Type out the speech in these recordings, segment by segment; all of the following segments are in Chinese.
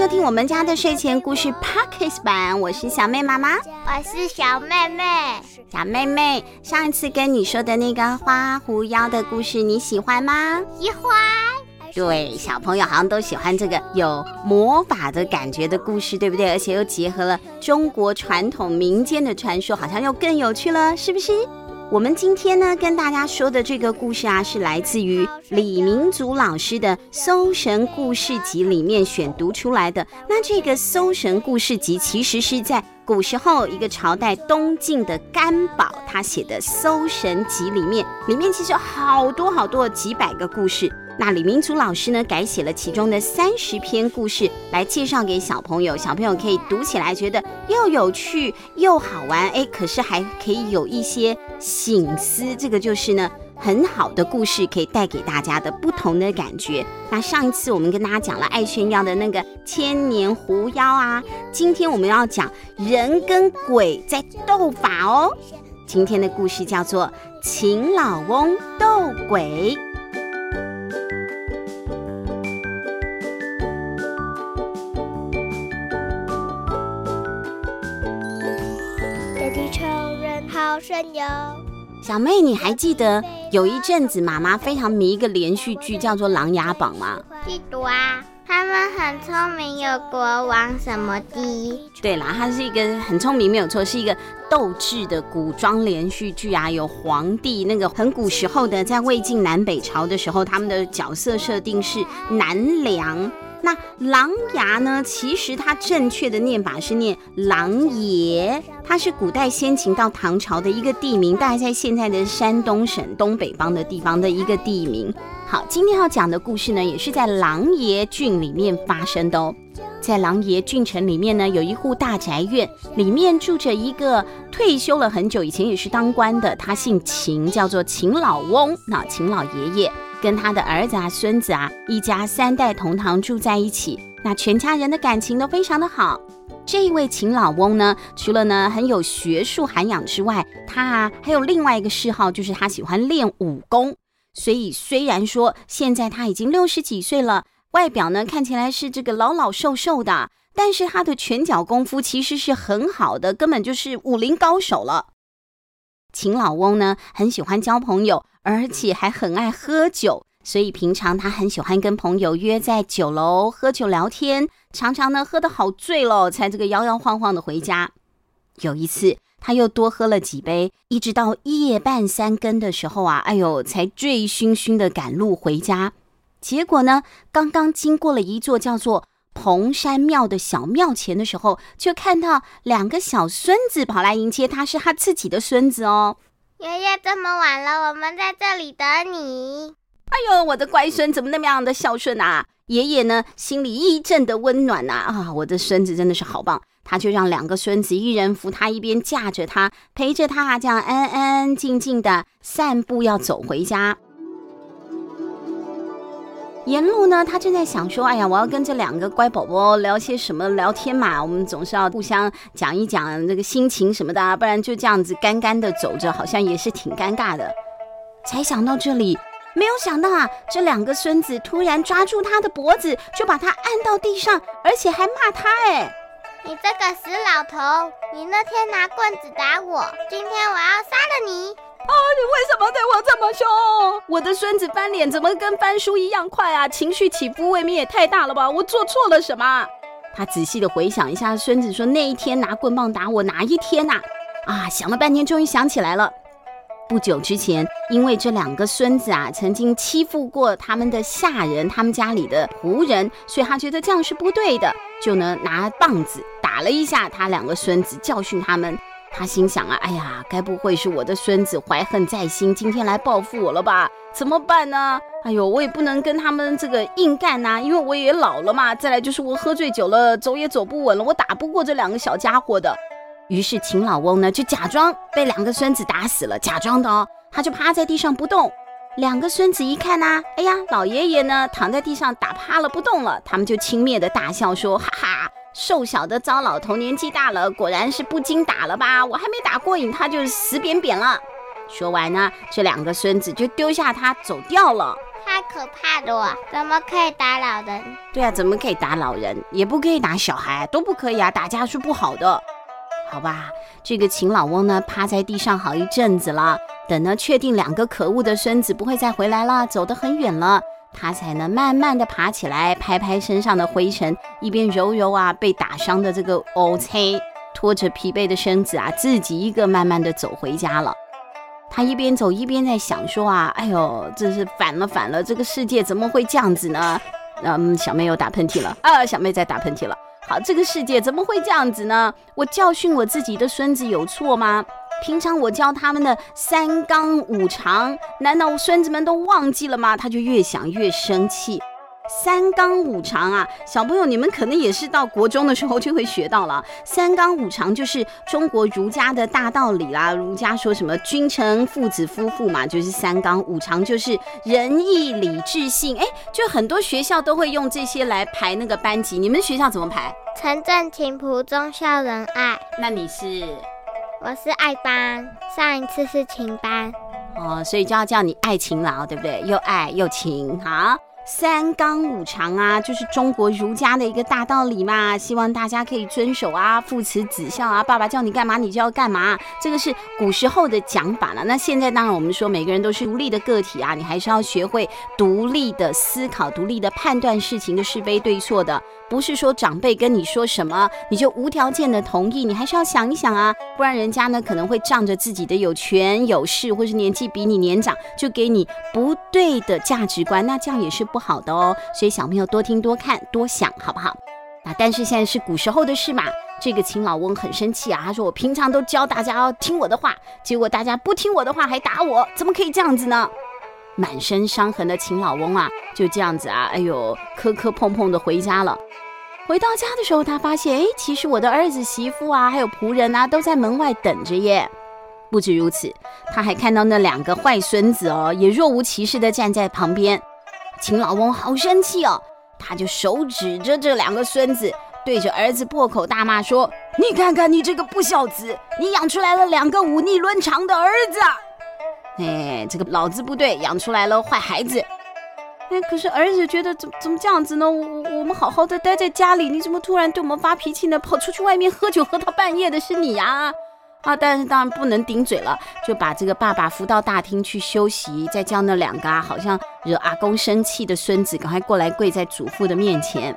收听我们家的睡前故事 Podcast 版，我是小妹妈妈，我是小妹妹。小妹妹，上一次跟你说的那个花狐妖的故事，你喜欢吗？喜欢。对，小朋友好像都喜欢这个有魔法的感觉的故事，对不对？而且又结合了中国传统民间的传说，好像又更有趣了，是不是？我们今天呢，跟大家说的这个故事啊，是来自于李明祖老师的《搜神故事集》里面选读出来的。那这个《搜神故事集》其实是在古时候一个朝代东晋的甘宝他写的《搜神集》里面，里面其实有好多好多几百个故事。那李明祖老师呢，改写了其中的三十篇故事来介绍给小朋友，小朋友可以读起来觉得又有趣又好玩，哎，可是还可以有一些醒思，这个就是呢很好的故事，可以带给大家的不同的感觉。那上一次我们跟大家讲了爱炫耀的那个千年狐妖啊，今天我们要讲人跟鬼在斗法哦。今天的故事叫做秦老翁斗鬼。小妹，你还记得有一阵子妈妈非常迷一个连续剧，叫做《琅琊榜》吗？记得啊，他们很聪明，有国王什么的。对啦，它是一个很聪明，没有错，是一个斗智的古装连续剧啊。有皇帝，那个很古时候的，在魏晋南北朝的时候，他们的角色设定是南梁。那琅琊呢？其实它正确的念法是念琅琊，它是古代先秦到唐朝的一个地名，大概在现在的山东省东北方的地方的一个地名。好，今天要讲的故事呢，也是在琅琊郡里面发生的哦。在琅琊郡城里面呢，有一户大宅院，里面住着一个退休了很久，以前也是当官的，他姓秦，叫做秦老翁。那秦老爷爷。跟他的儿子啊、孙子啊，一家三代同堂住在一起，那全家人的感情都非常的好。这一位秦老翁呢，除了呢很有学术涵养之外，他啊还有另外一个嗜好，就是他喜欢练武功。所以虽然说现在他已经六十几岁了，外表呢看起来是这个老老瘦瘦的，但是他的拳脚功夫其实是很好的，根本就是武林高手了。秦老翁呢很喜欢交朋友。而且还很爱喝酒，所以平常他很喜欢跟朋友约在酒楼喝酒聊天，常常呢喝得好醉了，才这个摇摇晃晃的回家。有一次他又多喝了几杯，一直到夜半三更的时候啊，哎呦，才醉醺醺的赶路回家。结果呢，刚刚经过了一座叫做蓬山庙的小庙前的时候，就看到两个小孙子跑来迎接他，是他自己的孙子哦。爷爷，这么晚了，我们在这里等你。哎呦，我的乖孙怎么那么样的孝顺啊？爷爷呢，心里一阵的温暖呐！啊，我的孙子真的是好棒，他就让两个孙子一人扶他，一边架着他，陪着他这样安安静静的散步，要走回家。沿路呢，他正在想说：“哎呀，我要跟这两个乖宝宝聊些什么聊天嘛？我们总是要互相讲一讲这个心情什么的，不然就这样子干干的走着，好像也是挺尴尬的。”才想到这里，没有想到啊，这两个孙子突然抓住他的脖子，就把他按到地上，而且还骂他：“哎，你这个死老头，你那天拿棍子打我，今天我要杀了你！”啊！你为什么对我这么凶？我的孙子翻脸怎么跟翻书一样快啊？情绪起伏未免也太大了吧？我做错了什么？他仔细的回想一下，孙子说那一天拿棍棒打我哪一天呐？啊，想了半天，终于想起来了。不久之前，因为这两个孙子啊，曾经欺负过他们的下人，他们家里的仆人，所以他觉得这样是不对的，就呢拿棒子打了一下他两个孙子，教训他们。他心想啊，哎呀，该不会是我的孙子怀恨在心，今天来报复我了吧？怎么办呢？哎呦，我也不能跟他们这个硬干呐，因为我也老了嘛。再来就是我喝醉酒了，走也走不稳了，我打不过这两个小家伙的。于是秦老翁呢，就假装被两个孙子打死了，假装的哦，他就趴在地上不动。两个孙子一看呐，哎呀，老爷爷呢躺在地上打趴了不动了，他们就轻蔑的大笑说，哈哈。瘦小的糟老头，年纪大了，果然是不经打了吧？我还没打过瘾，他就死扁扁了。说完呢，这两个孙子就丢下他走掉了。太可怕了！怎么可以打老人？对啊，怎么可以打老人？也不可以打小孩，都不可以啊！打架是不好的，好吧？这个秦老翁呢，趴在地上好一阵子了，等呢确定两个可恶的孙子不会再回来了，走得很远了，他才能慢慢的爬起来，拍拍身上的灰尘，一边揉揉啊被打伤的这个乌青，拖着疲惫的身子啊，自己一个慢慢的走回家了。他一边走一边在想说啊，哎呦，这是反了反了，这个世界怎么会这样子呢？嗯，小妹又打喷嚏了啊，小妹在打喷嚏了。好，这个世界怎么会这样子呢？我教训我自己的孙子有错吗？平常我教他们的三纲五常，难道我孙子们都忘记了吗？他就越想越生气。三纲五常啊，小朋友，你们可能也是到国中的时候就会学到了。三纲五常就是中国儒家的大道理啦。儒家说什么君臣父子夫妇嘛，就是三纲五常，就是仁义礼智信。哎，就很多学校都会用这些来排那个班级。你们学校怎么排？陈正勤朴忠孝仁爱。那你是？我是爱班，上一次是勤班。哦，所以就要叫你爱勤劳，对不对？又爱又勤，好。三纲五常啊，就是中国儒家的一个大道理嘛，希望大家可以遵守啊，父慈子孝啊，爸爸叫你干嘛你就要干嘛，这个是古时候的讲法了。那现在当然我们说每个人都是独立的个体啊，你还是要学会独立的思考，独立的判断事情的是非对错的。不是说长辈跟你说什么你就无条件的同意，你还是要想一想啊，不然人家呢可能会仗着自己的有权有势，或是年纪比你年长，就给你不对的价值观，那这样也是不好的哦。所以小朋友多听多看多想，好不好？那但是现在是古时候的事嘛，这个秦老翁很生气啊，他说我平常都教大家要听我的话，结果大家不听我的话还打我，怎么可以这样子呢？满身伤痕的秦老翁啊，就这样子啊，哎呦，磕磕碰碰的回家了。回到家的时候，他发现，哎，其实我的儿子媳妇啊，还有仆人啊，都在门外等着耶。不止如此，他还看到那两个坏孙子哦，也若无其事的站在旁边。秦老翁好生气哦，他就手指着这两个孙子，对着儿子破口大骂说：“你看看你这个不孝子，你养出来了两个忤逆伦常的儿子。”哎，这个老子不对，养出来了坏孩子。哎，可是儿子觉得怎怎么这样子呢？我我们好好的待在家里，你怎么突然对我们发脾气呢？跑出去外面喝酒喝到半夜的是你呀？啊，但是当然不能顶嘴了，就把这个爸爸扶到大厅去休息，再叫那两个啊，好像惹阿公生气的孙子赶快过来跪在祖父的面前。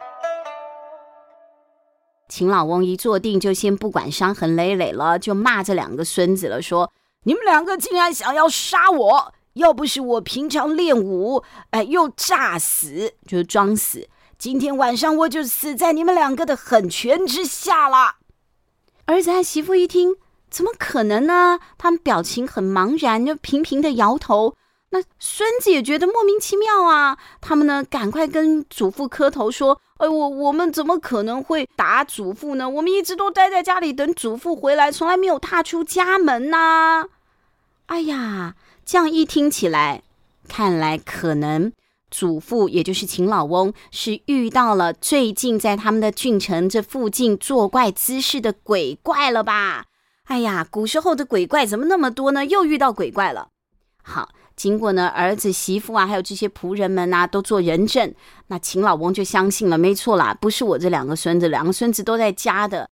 秦老翁一坐定，就先不管伤痕累累了，就骂这两个孙子了，说。你们两个竟然想要杀我！要不是我平常练武，哎，又诈死，就是装死，今天晚上我就死在你们两个的狠拳之下了。儿子和媳妇一听，怎么可能呢？他们表情很茫然，就频频的摇头。那孙子也觉得莫名其妙啊。他们呢，赶快跟祖父磕头说：“哎，我我们怎么可能会打祖父呢？我们一直都待在家里等祖父回来，从来没有踏出家门呐。”哎呀，这样一听起来，看来可能祖父也就是秦老翁是遇到了最近在他们的郡城这附近作怪滋事的鬼怪了吧？哎呀，古时候的鬼怪怎么那么多呢？又遇到鬼怪了。好，经过呢儿子媳妇啊，还有这些仆人们啊，都做人证，那秦老翁就相信了，没错啦，不是我这两个孙子，两个孙子都在家的。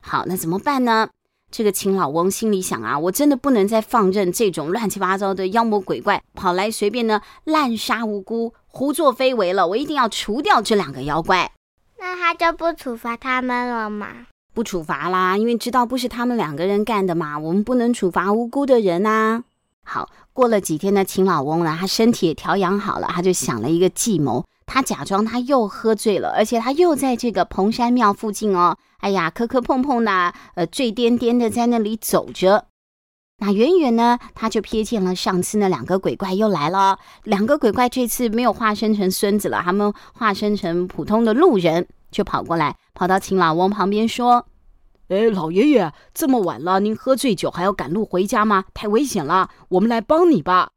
好，那怎么办呢？这个秦老翁心里想啊，我真的不能再放任这种乱七八糟的妖魔鬼怪跑来随便呢滥杀无辜、胡作非为了。我一定要除掉这两个妖怪。那他就不处罚他们了吗？不处罚啦，因为知道不是他们两个人干的嘛，我们不能处罚无辜的人啊。好，过了几天呢，秦老翁呢，他身体也调养好了，他就想了一个计谋。他假装他又喝醉了，而且他又在这个蓬山庙附近哦。哎呀，磕磕碰碰的，呃，醉颠颠的在那里走着。那远远呢，他就瞥见了上次那两个鬼怪又来了。两个鬼怪这次没有化身成孙子了，他们化身成普通的路人，就跑过来，跑到秦老翁旁边说：“哎，老爷爷，这么晚了，您喝醉酒还要赶路回家吗？太危险了，我们来帮你吧。”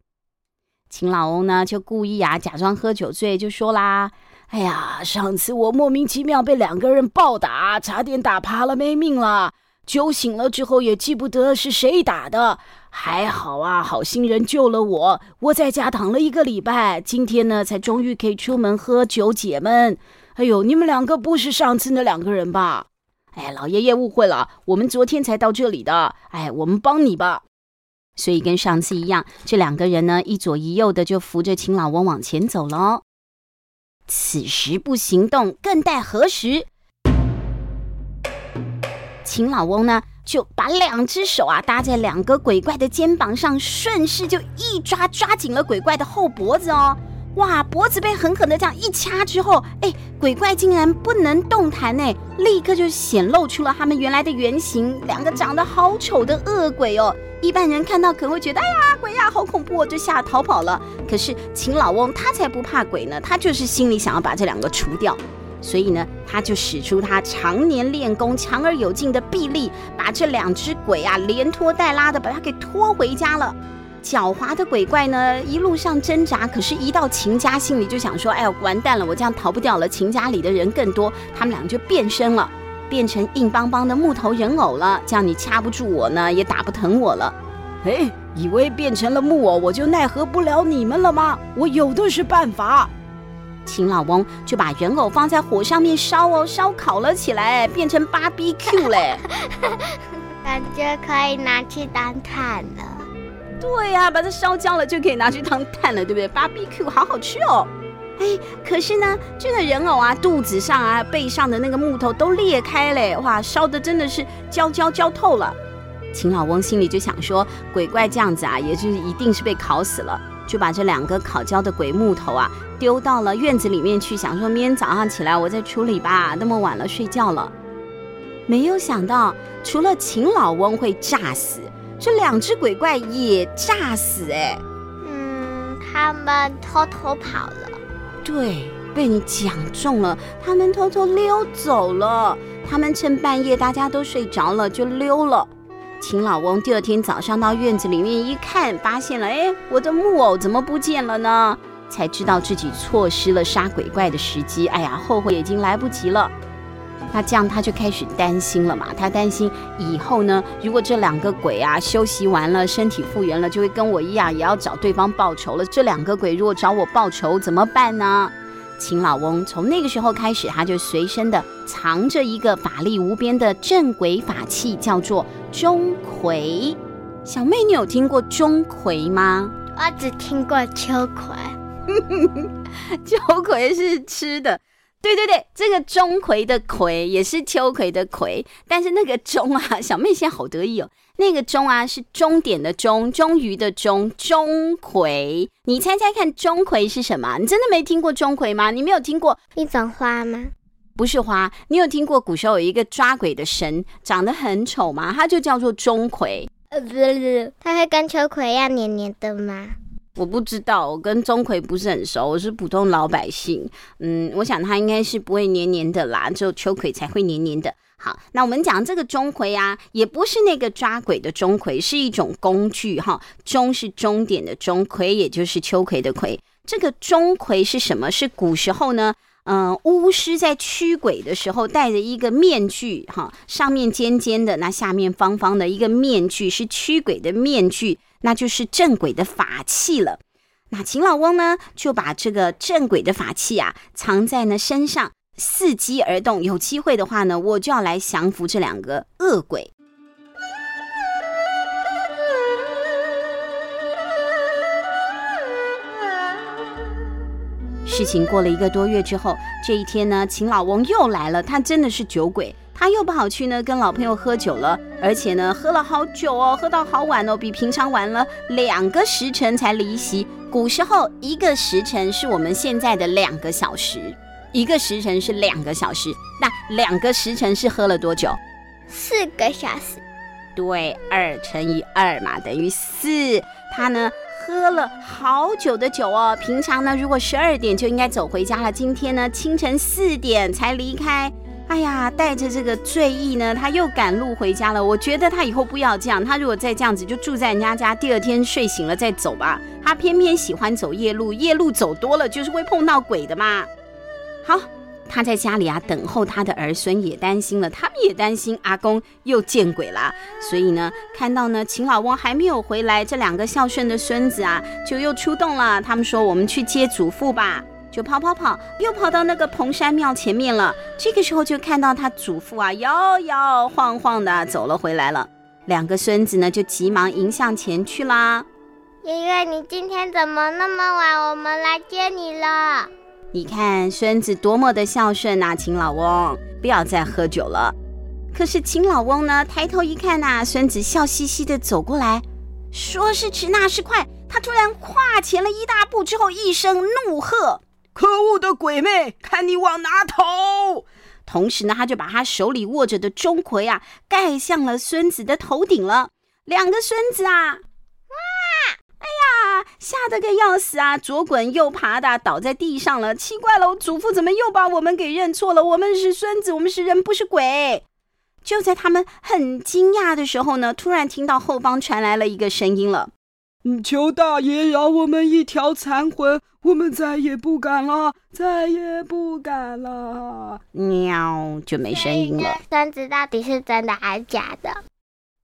秦老翁呢，就故意啊，假装喝酒醉，就说啦：“哎呀，上次我莫名其妙被两个人暴打，差点打趴了，没命了。酒醒了之后也记不得是谁打的，还好啊，好心人救了我。我在家躺了一个礼拜，今天呢才终于可以出门喝酒解闷。哎呦，你们两个不是上次那两个人吧？哎，老爷爷误会了，我们昨天才到这里的。哎，我们帮你吧。所以跟上次一样，这两个人呢一左一右的就扶着秦老翁往前走喽。此时不行动，更待何时？秦老翁呢，就把两只手啊搭在两个鬼怪的肩膀上，顺势就一抓，抓紧了鬼怪的后脖子哦。哇，脖子被狠狠的这样一掐之后，哎，鬼怪竟然不能动弹呢，立刻就显露出了他们原来的原形，两个长得好丑的恶鬼哦。一般人看到可能会觉得，哎呀，鬼呀，好恐怖，就吓逃跑了。可是秦老翁他才不怕鬼呢，他就是心里想要把这两个除掉，所以呢，他就使出他常年练功、强而有劲的臂力，把这两只鬼啊连拖带拉的把他给拖回家了。狡猾的鬼怪呢，一路上挣扎，可是，一到秦家，心里就想说，哎呦，完蛋了，我这样逃不掉了。秦家里的人更多，他们俩就变身了。变成硬邦邦的木头人偶了，这样你掐不住我呢，也打不疼我了。哎，以为变成了木偶我就奈何不了你们了吗？我有的是办法。秦老翁就把人偶放在火上面烧哦，烧烤了起来，变成 BBQ 嘞。感觉可以拿去当炭了。对呀、把它烧焦了就可以拿去当炭了，对不对？BBQ 好好吃哦。哎，可是呢，这个人偶啊，肚子上啊、背上的那个木头都裂开嘞，哇，烧的真的是焦焦焦透了。秦老翁心里就想说，鬼怪这样子啊，也就是一定是被烤死了，就把这两个烤焦的鬼木头啊丢到了院子里面去，想说明天早上起来我再处理吧，那么晚了睡觉了。没有想到，除了秦老翁会炸死，这两只鬼怪也炸死哎。嗯，他们偷偷跑了。对，被你讲中了。他们偷偷溜走了。他们趁半夜大家都睡着了就溜了。秦老翁第二天早上到院子里面一看，发现了，哎，我的木偶怎么不见了呢？才知道自己错失了杀鬼怪的时机。哎呀，后悔已经来不及了。那这样他就开始担心了嘛。他担心以后呢，如果这两个鬼啊休息完了，身体复原了，就会跟我一样，也要找对方报仇了。这两个鬼如果找我报仇怎么办呢？秦老翁从那个时候开始，他就随身的藏着一个法力无边的镇鬼法器，叫做钟馗。小妹，你有听过钟馗吗？我只听过秋葵。秋葵是吃的。对对对，这个钟馗的馗也是秋葵的葵，但是那个钟啊，小妹现在好得意哦。那个钟啊是终点的终，终于的终，钟馗。你猜猜看，钟馗是什么？你真的没听过钟馗吗？你没有听过一种花吗？不是花。你有听过古时候有一个抓鬼的神，长得很丑吗？他就叫做钟馗。呃，不是，他会跟秋葵一样黏黏的吗？我不知道，我跟钟馗不是很熟，我是普通老百姓。嗯，我想他应该是不会黏黏的啦，只有秋葵才会黏黏的。好，那我们讲这个钟馗啊，也不是那个抓鬼的钟馗，是一种工具哈。钟是终点的钟，馗也就是秋葵的葵。这个钟馗是什么？是古时候呢，嗯、巫师在驱鬼的时候戴着一个面具哈，上面尖尖的，那下面方方的一个面具，是驱鬼的面具。那就是镇鬼的法器了。那秦老翁呢，就把这个镇鬼的法器啊藏在呢身上，伺机而动。有机会的话呢，我就要来降服这两个恶鬼。事情过了一个多月之后，这一天呢，秦老翁又来了。他真的是酒鬼。他又跑去呢，跟老朋友喝酒了，而且呢，喝了好久哦，喝到好晚哦，比平常晚了两个时辰才离席。古时候一个时辰是我们现在的两个小时，一个时辰是两个小时，那两个时辰是喝了多久？四个小时。对，二乘以二嘛，等于四。他呢，喝了好久的酒哦，平常呢，如果十二点就应该走回家了，今天呢，清晨四点才离开。哎呀，带着这个醉意呢，他又赶路回家了。我觉得他以后不要这样，他如果再这样子，就住在人家家，第二天睡醒了再走吧。他偏偏喜欢走夜路，夜路走多了就是会碰到鬼的嘛。好，他在家里啊等候他的儿孙，也担心了，他们也担心阿公又见鬼啦。所以呢，看到呢秦老翁还没有回来，这两个孝顺的孙子啊就又出动了。他们说：“我们去接祖父吧。”就跑跑跑，又跑到那个蓬山庙前面了。这个时候就看到他祖父啊摇摇晃晃的走了回来了。两个孙子呢就急忙迎向前去啦。爷爷，你今天怎么那么晚？我们来接你了。你看孙子多么的孝顺啊，秦老翁，不要再喝酒了。可是秦老翁呢，抬头一看呐，孙子笑嘻嘻的走过来，说时迟那时快，他突然跨前了一大步之后，一声怒喝：“可恶的鬼魅，看你往哪逃！”同时呢，他就把他手里握着的钟馗啊，盖向了孙子的头顶了。两个孙子啊。哎呀，吓得个要死啊！左滚右爬的倒在地上了。奇怪了，祖父怎么又把我们给认错了？我们是孙子，我们是人，不是鬼。就在他们很惊讶的时候呢，突然听到后方传来了一个声音了：“求大爷饶我们一条残魂，我们再也不敢了，再也不敢了。”喵，就没声音了。孙子到底是真的还是假的？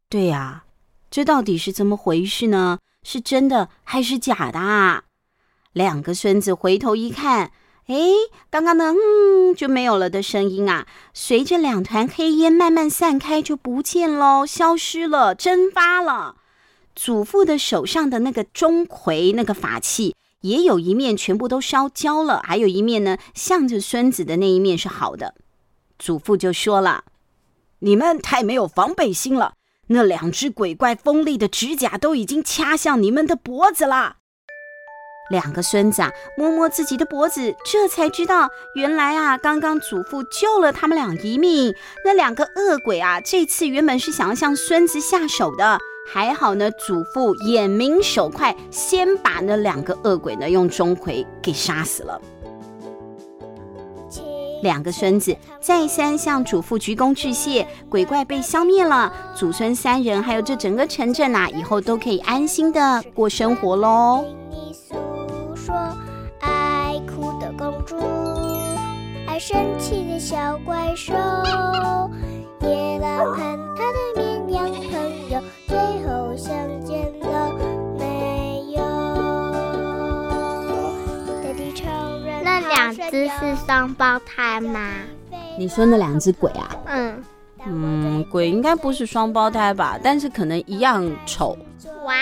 对呀，这到底是怎么回事呢？是真的还是假的啊？两个孙子回头一看，哎，刚刚的嗯就没有了的声音啊，随着两团黑烟慢慢散开，就不见喽，消失了，蒸发了。祖父的手上的那个钟馗那个法器，也有一面全部都烧焦了，还有一面呢，向着孙子的那一面是好的。祖父就说了：“你们太没有防备心了。”那两只鬼怪锋利的指甲都已经掐向你们的脖子了。两个孙子啊，摸摸自己的脖子，这才知道，原来啊，刚刚祖父救了他们俩一命。那两个恶鬼啊，这次原本是想要向孙子下手的，还好呢，祖父眼明手快，先把那两个恶鬼呢用钟馗给杀死了。两个孙子再三向祖父鞠躬致谢，鬼怪被消灭了，祖孙三人还有这整个城镇啊，以后都可以安心的过生活喽。听你诉说，爱哭的公主，爱生气的小怪兽，夜郎和他的只是双胞胎吗？你说那两只鬼啊？嗯嗯，鬼应该不是双胞胎吧？但是可能一样丑，哇，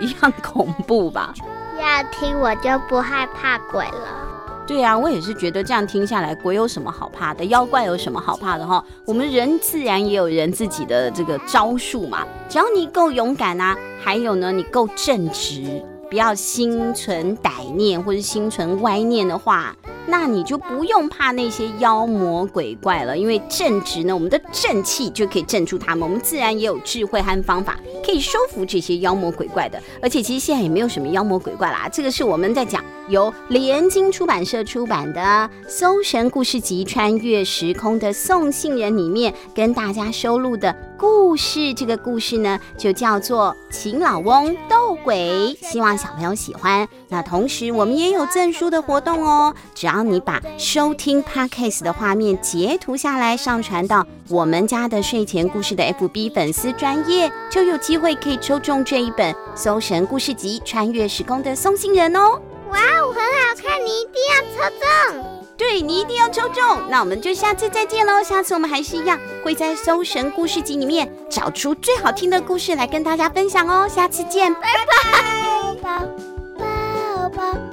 一样恐怖吧？要听我就不害怕鬼了。对啊，我也是觉得这样听下来，鬼有什么好怕的？妖怪有什么好怕的哈？我们人自然也有人自己的这个招数嘛。只要你够勇敢啊，还有呢，你够正直。不要心存歹念或者心存歪念的话，那你就不用怕那些妖魔鬼怪了。因为正直呢，我们的正气就可以镇住他们，我们自然也有智慧和方法可以收服这些妖魔鬼怪的。而且其实现在也没有什么妖魔鬼怪啦，这个是我们在讲由联经出版社出版的《搜神故事集· 穿越时空的送信人》里面跟大家收录的故事。这个故事呢，就叫做《秦老翁斗鬼》，希望。小朋友喜欢，那同时我们也有赠书的活动哦。只要你把收听 Podcast 的画面截图下来，上传到我们家的睡前故事的 FB 粉丝专页，就有机会可以抽中这一本《搜神故事集：穿越时空的送信人》哦。哇哦，很好看，你一定要抽中。对，你一定要抽中。那我们就下次再见喽。下次我们还是一样会在《搜神故事集》里面找出最好听的故事来跟大家分享哦。下次见，拜拜。